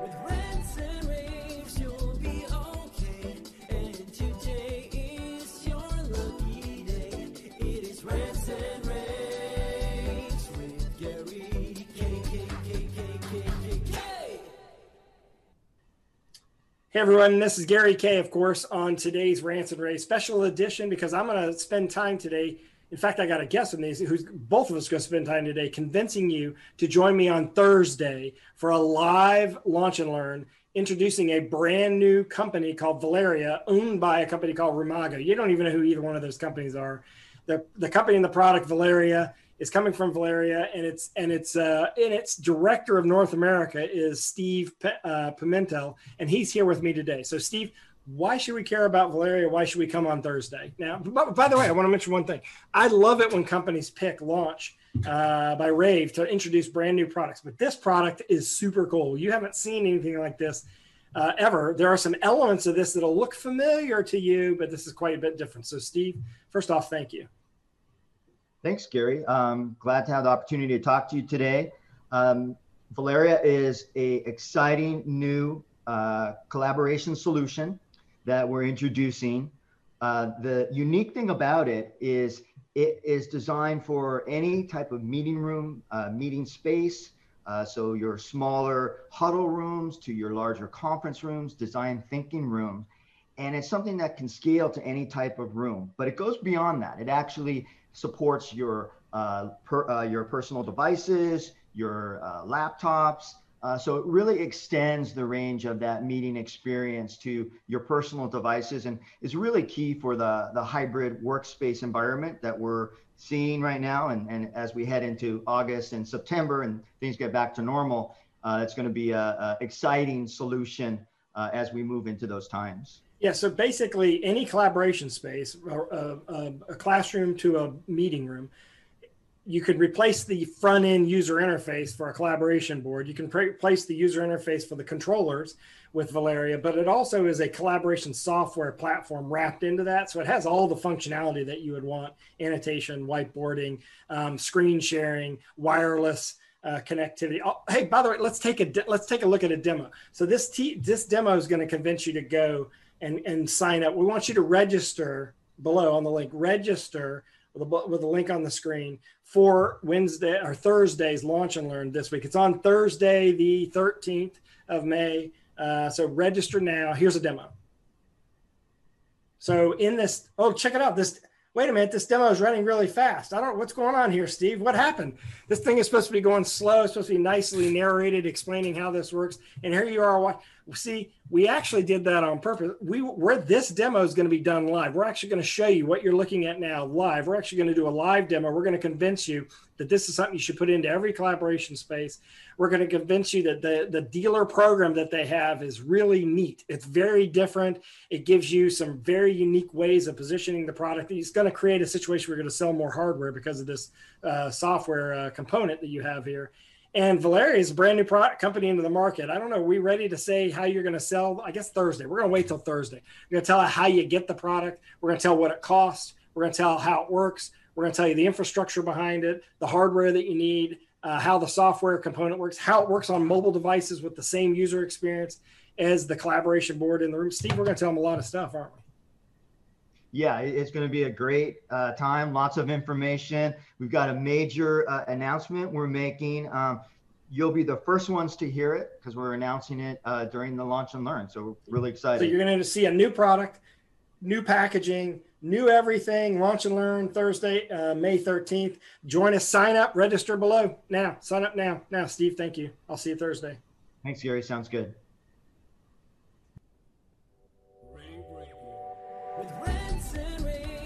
Hey everyone, this is Gary Kay, of course, on today's Rants and Raves special edition because I'm going to spend time today. In fact, I got a guest with these who's both of us going to spend time today convincing you to join me on Thursday for a live launch and learn introducing a brand new company called Valarea, owned by a company called Ramago. You don't even know who either one of those companies are. The, the company and the product Valarea is coming from Valarea, and it's and it's uh, and its director of North America is Steve P- uh, Pimentel, and he's here with me today. So, Steve, why should we care about Valarea? Why should we come on Thursday? Now, by, by the way, I want to mention one thing. I love it when companies pick launch uh, by Rave to introduce brand new products, but this product is super cool. You haven't seen anything like this. Uh, ever. There are some elements of this that'll look familiar to you, but this is quite a bit different. So, Steve, first off, thank you. Thanks, Gary. Um, glad to have the opportunity to talk to you today. Um, Valarea is a exciting new uh, collaboration solution that we're introducing. Uh, the unique thing about it is it is designed for any type of meeting room, uh, meeting space. Uh, so your smaller huddle rooms to your larger conference rooms, design thinking rooms. And it's something that can scale to any type of room, but it goes beyond that. It actually supports your uh, per, uh, your personal devices, your uh, laptops. Uh, so it really extends the range of that meeting experience to your personal devices, and is really key for the the hybrid workspace environment that we're seeing right now. And, and as we head into August and September, and things get back to normal, uh, it's going to be a, a exciting solution uh, as we move into those times. Yeah, so basically, any collaboration space, a, a, a, classroom to a meeting room, you could replace the front end user interface for a collaboration board. You can replace the user interface for the controllers with Valarea, but it also is a collaboration software platform wrapped into that. So it has all the functionality that you would want annotation, whiteboarding, um, screen sharing, wireless. Uh, connectivity. Oh, hey, by the way, let's take a let's take a look at a demo. So this t- this demo is going to convince you to go and and sign up. We want you to register below on the link. Register with a, with a link on the screen for Wednesday or Thursday's launch and learn this week. It's on Thursday, the 13th of May. Uh, so register now. Here's a demo. So in this, oh, check it out. This wait a minute, this demo is running really fast. I don't what's going on here, Steve. What happened? This thing is supposed to be going slow. It's supposed to be nicely narrated, explaining how this works. And here you are. See, we actually did that on purpose. We where this demo is going to be done live. We're actually going to show you what you're looking at now live. We're actually going to do a live demo. We're going to convince you that this is something you should put into every collaboration space. We're going to convince you that the, the dealer program that they have is really neat. It's very different. It gives you some very unique ways of positioning the product. It's going to create a situation where you're going to sell more hardware because of this uh, software uh, component that you have here. And Valarea is a brand new product company into the market. I don't know. Are we ready to say how you're going to sell? I guess Thursday. We're going to wait till Thursday. We're going to tell how you get the product. We're going to tell what it costs. We're going to tell how it works. We're going to tell you the infrastructure behind it, the hardware that you need, uh, how the software component works, how it works on mobile devices with the same user experience as the collaboration board in the room. Steve, we're going to tell them a lot of stuff, aren't we? yeah, it's going to be a great uh, time. Lots of information. We've got a major uh, announcement we're making. Um, you'll be the first ones to hear it because we're announcing it uh, during the launch and learn. So really excited. So you're going to see a new product, new packaging, new everything. Launch and learn Thursday, uh, May 13th. Join us. Sign up. Register below now. Sign up now. Now, Steve. Thank you. I'll see you Thursday. Thanks, Gary. Sounds good and rain.